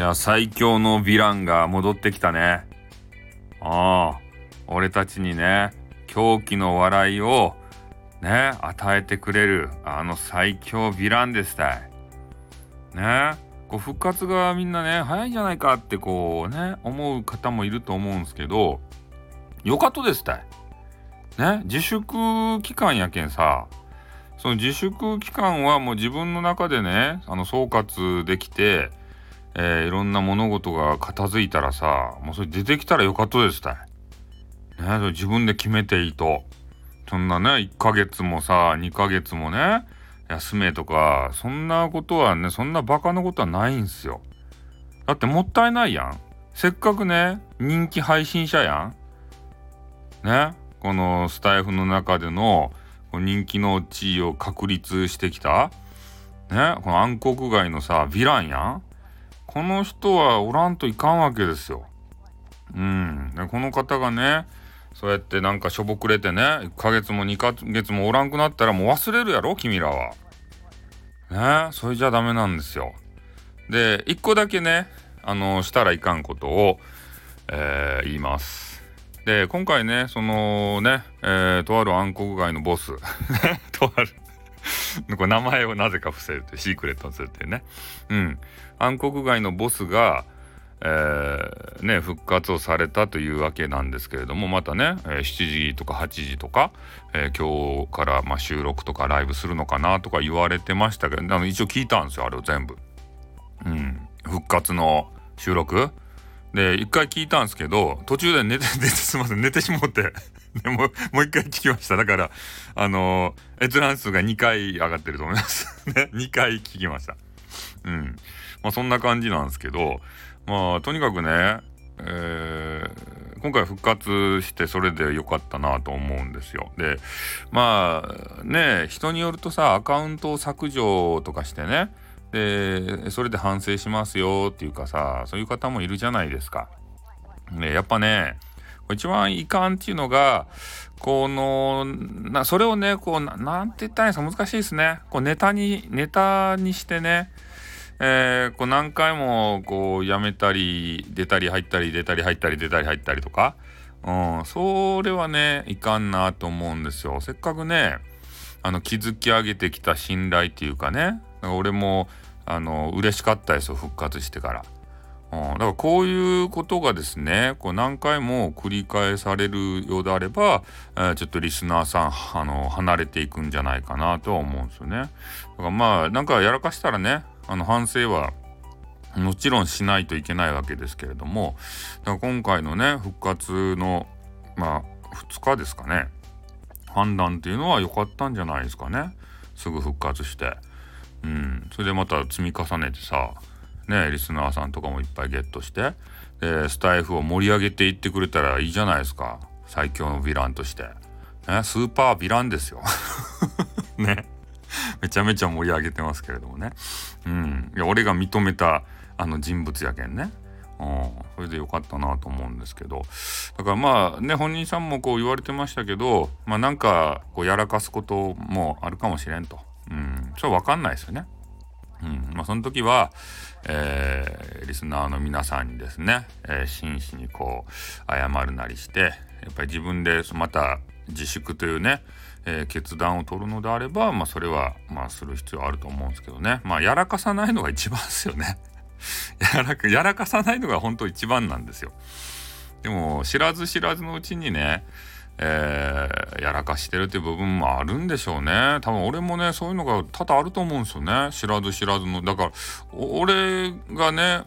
や、最強のヴィランが戻ってきたね。ああ、俺たちにね、狂気の笑いをね、与えてくれる、あの最強ヴィランですたい。ね、こう復活がみんなね、早いんじゃないかってこうね、思う方もいると思うんですけど、よかとですたい。ね、自粛期間やけんさ、その自粛期間はもう自分の中でね、あの総括できて、えー、いろんな物事が片付いたらさもうそれ出てきたらよかったですたい。ね自分で決めていいと。そんなね1ヶ月もさ2ヶ月もね休めとかそんなことはねそんなバカなことはないんすよ。だってもったいないやん。せっかくね人気配信者やん。ねこのスタイフの中での人気の地位を確立してきたねこの暗黒街のさヴィランやん。この人はおらんといかんわけですよ。うん。でこの方がね、そうやってなんかしょぼくれてね、1ヶ月も2ヶ月もおらんくなったらもう忘れるやろ、君らは。ねそれじゃダメなんですよ。で、1個だけね、あの、したらいかんことを、えー、言います。で、今回ね、そのね、えー、とある暗黒街のボス、とある これ名前をなぜか伏せるってシークレットにするってね。うん。暗黒街のボスが、えー、ね、復活をされたというわけなんですけれどもまたね、えー、7時とか8時とか、えー、今日から、まあ、収録とかライブするのかなとか言われてましたけどあの一応聞いたんですよあれを全部。うん、復活の収録で一回聞いたんですけど途中で寝て 寝てすみません寝てしもって でももう一回聞きましただからあの閲覧数が2回上がってると思います ね2回聞きましたうんまあそんな感じなんですけどまあとにかくねえー、今回復活してそれで良かったなと思うんですよ。でまあね人によるとさアカウントを削除とかしてねでそれで反省しますよっていうかさそういう方もいるじゃないですか。ねやっぱね一番いかんっていうのがこのなそれをねこうなんて言ったらいいんですか難しいですね。こうネタにネタにしてねえー、こう何回もこうやめたり出たり入ったり出たり入ったり出たり入ったりとか、うん、それはねいかんなと思うんですよ。せっかくねあの築き上げてきた信頼っていうかねか俺もあの嬉しかったですよ復活してから。だからこういうことがですねこう何回も繰り返されるようであれば、えー、ちょっとリスナーさんあの離れていくんじゃないかなとは思うんですよね。だからまあなんかやらかしたらねあの反省はもちろんしないといけないわけですけれどもだから今回のね復活のまあ2日ですかね判断っていうのは良かったんじゃないですかね。すぐ復活して。うん。それでまた積み重ねてさねリスナーさんとかもいっぱいゲットしてでスタイフを盛り上げていってくれたらいいじゃないですか最強のヴィランとして、ね、スーパーヴィランですよ ねめちゃめちゃ盛り上げてますけれどもね。うん。いや、俺が認めたあの人物やけんね。うん、それでよかったなと思うんですけどだからまあね本人さんもこう言われてましたけどまあなんかこうやらかすこともあるかもしれんと、うん、それは分かんないですよね。うんまあ、その時は、えー、リスナーの皆さんにですね、えー、真摯にこう謝るなりしてやっぱり自分でまた自粛というねえー、決断を取るのであれば、まあ、それは、まあ、する必要あると思うんですけどね。まあ、やらかさないのが一番ですよね。やらか、やらかさないのが本当一番なんですよ。でも、知らず知らずのうちにね、えー、やらかしてるっていう部分もあるんでしょうね。多分俺もね、そういうのが多々あると思うんですよね。知らず知らずの。だから、俺がね、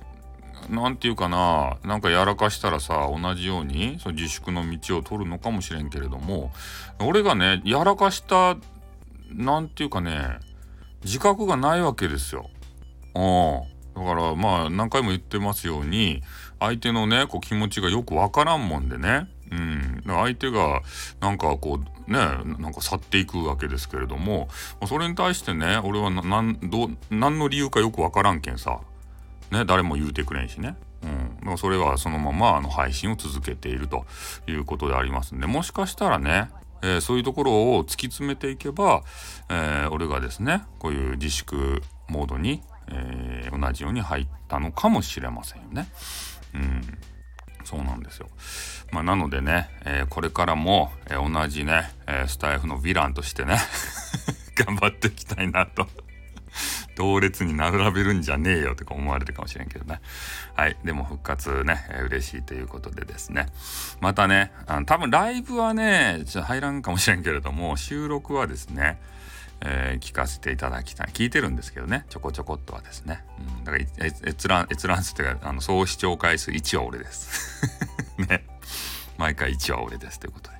何て言うかななんかやらかしたらさ同じようにその自粛の道を取るのかもしれんけれども俺がねやらかした何て言うかね自覚がないわけですよ。うん、だからまあ何回も言ってますように相手のねこう気持ちがよくわからんもんでね、うん、相手がなんかこうねなんか去っていくわけですけれどもそれに対してね俺は何の理由かよくわからんけんさね、誰も言うてくれんしね。うん、それはそのままあの配信を続けているということでありますんでもしかしたらね、えー、そういうところを突き詰めていけば、えー、俺がですねこういう自粛モードにえー、同じように入ったのかもしれませんよね。うんそうなんですよ。まあ、なのでね、えー、これからも、えー、同じね、えー、スタイフのヴィランとしてね 頑張っていきたいなと 同列に並べるんじゃねえよとか思われるかもしれんけどね。はい。でも復活ね、えー、嬉しいということでですね。またね、あの多分ライブはね、ちょっと入らんかもしれんけれども、収録はですね、えー、聞かせていただきたい。聞いてるんですけどね、ちょこちょこっとはですね。うん、だから閲覧、閲覧数というか、あの総視聴回数1は俺です。ね。毎回1は俺ですということで。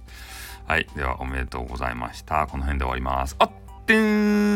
はい。では、おめでとうございました。この辺で終わります。あってーん